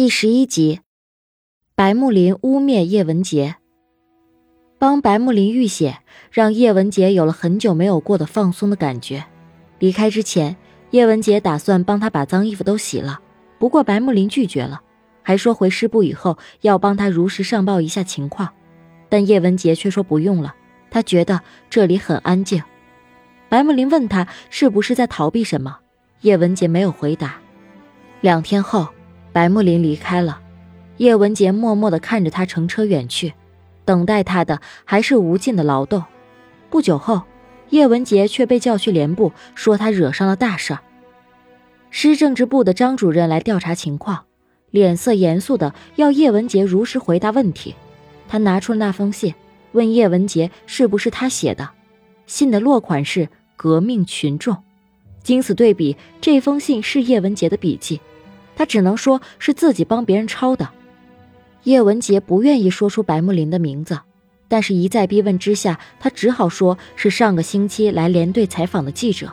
第十一集，白木林污蔑叶文洁，帮白木林浴血，让叶文洁有了很久没有过的放松的感觉。离开之前，叶文洁打算帮他把脏衣服都洗了，不过白木林拒绝了，还说回师部以后要帮他如实上报一下情况。但叶文洁却说不用了，他觉得这里很安静。白木林问他是不是在逃避什么，叶文洁没有回答。两天后。白木林离开了，叶文洁默默地看着他乘车远去，等待他的还是无尽的劳动。不久后，叶文杰却被叫去连部，说他惹上了大事儿。师政治部的张主任来调查情况，脸色严肃的要叶文杰如实回答问题。他拿出了那封信，问叶文杰是不是他写的。信的落款是“革命群众”，经此对比，这封信是叶文杰的笔迹。他只能说是自己帮别人抄的。叶文洁不愿意说出白木林的名字，但是一再逼问之下，他只好说是上个星期来连队采访的记者。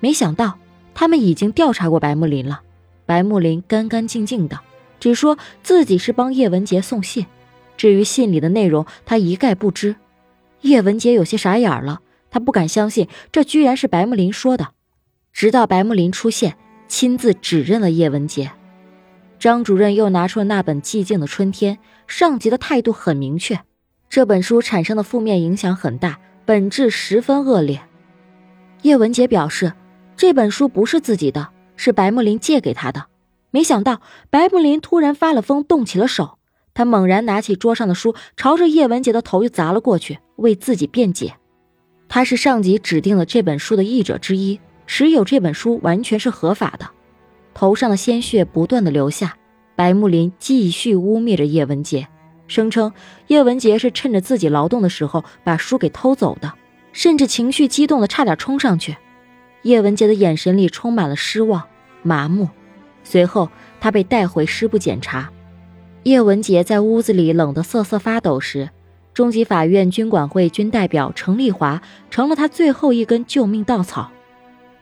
没想到他们已经调查过白木林了。白木林干干净净的，只说自己是帮叶文洁送信，至于信里的内容，他一概不知。叶文洁有些傻眼了，他不敢相信这居然是白木林说的。直到白木林出现，亲自指认了叶文洁。张主任又拿出了那本《寂静的春天》，上级的态度很明确，这本书产生的负面影响很大，本质十分恶劣。叶文杰表示，这本书不是自己的，是白木林借给他的。没想到白木林突然发了疯，动起了手，他猛然拿起桌上的书，朝着叶文杰的头就砸了过去，为自己辩解。他是上级指定了这本书的译者之一，持有这本书完全是合法的。头上的鲜血不断的流下，白木林继续污蔑着叶文洁，声称叶文洁是趁着自己劳动的时候把书给偷走的，甚至情绪激动的差点冲上去。叶文洁的眼神里充满了失望、麻木。随后，他被带回师部检查。叶文洁在屋子里冷得瑟瑟发抖时，中级法院军管会军代表程丽华成了他最后一根救命稻草。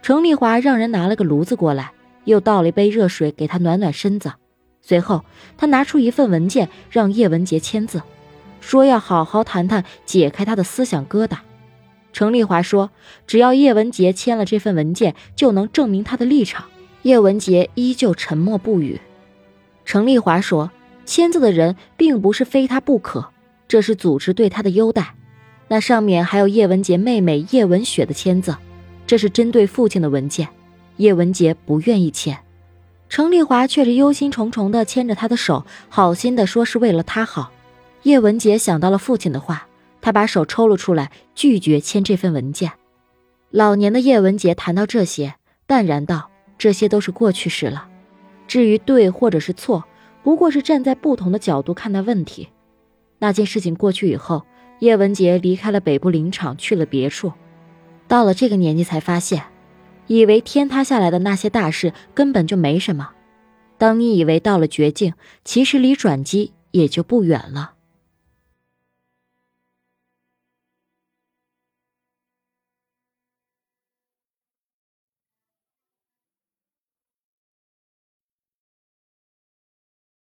程丽华让人拿了个炉子过来。又倒了一杯热水给他暖暖身子，随后他拿出一份文件让叶文洁签字，说要好好谈谈解开他的思想疙瘩。程丽华说，只要叶文洁签了这份文件，就能证明他的立场。叶文洁依旧沉默不语。程丽华说，签字的人并不是非他不可，这是组织对他的优待。那上面还有叶文洁妹妹叶文雪的签字，这是针对父亲的文件。叶文洁不愿意签，程丽华却是忧心忡忡地牵着他的手，好心地说是为了他好。叶文杰想到了父亲的话，他把手抽了出来，拒绝签这份文件。老年的叶文杰谈到这些，淡然道：“这些都是过去式了。至于对或者是错，不过是站在不同的角度看待问题。那件事情过去以后，叶文杰离开了北部林场，去了别处。到了这个年纪，才发现。”以为天塌下来的那些大事根本就没什么，当你以为到了绝境，其实离转机也就不远了。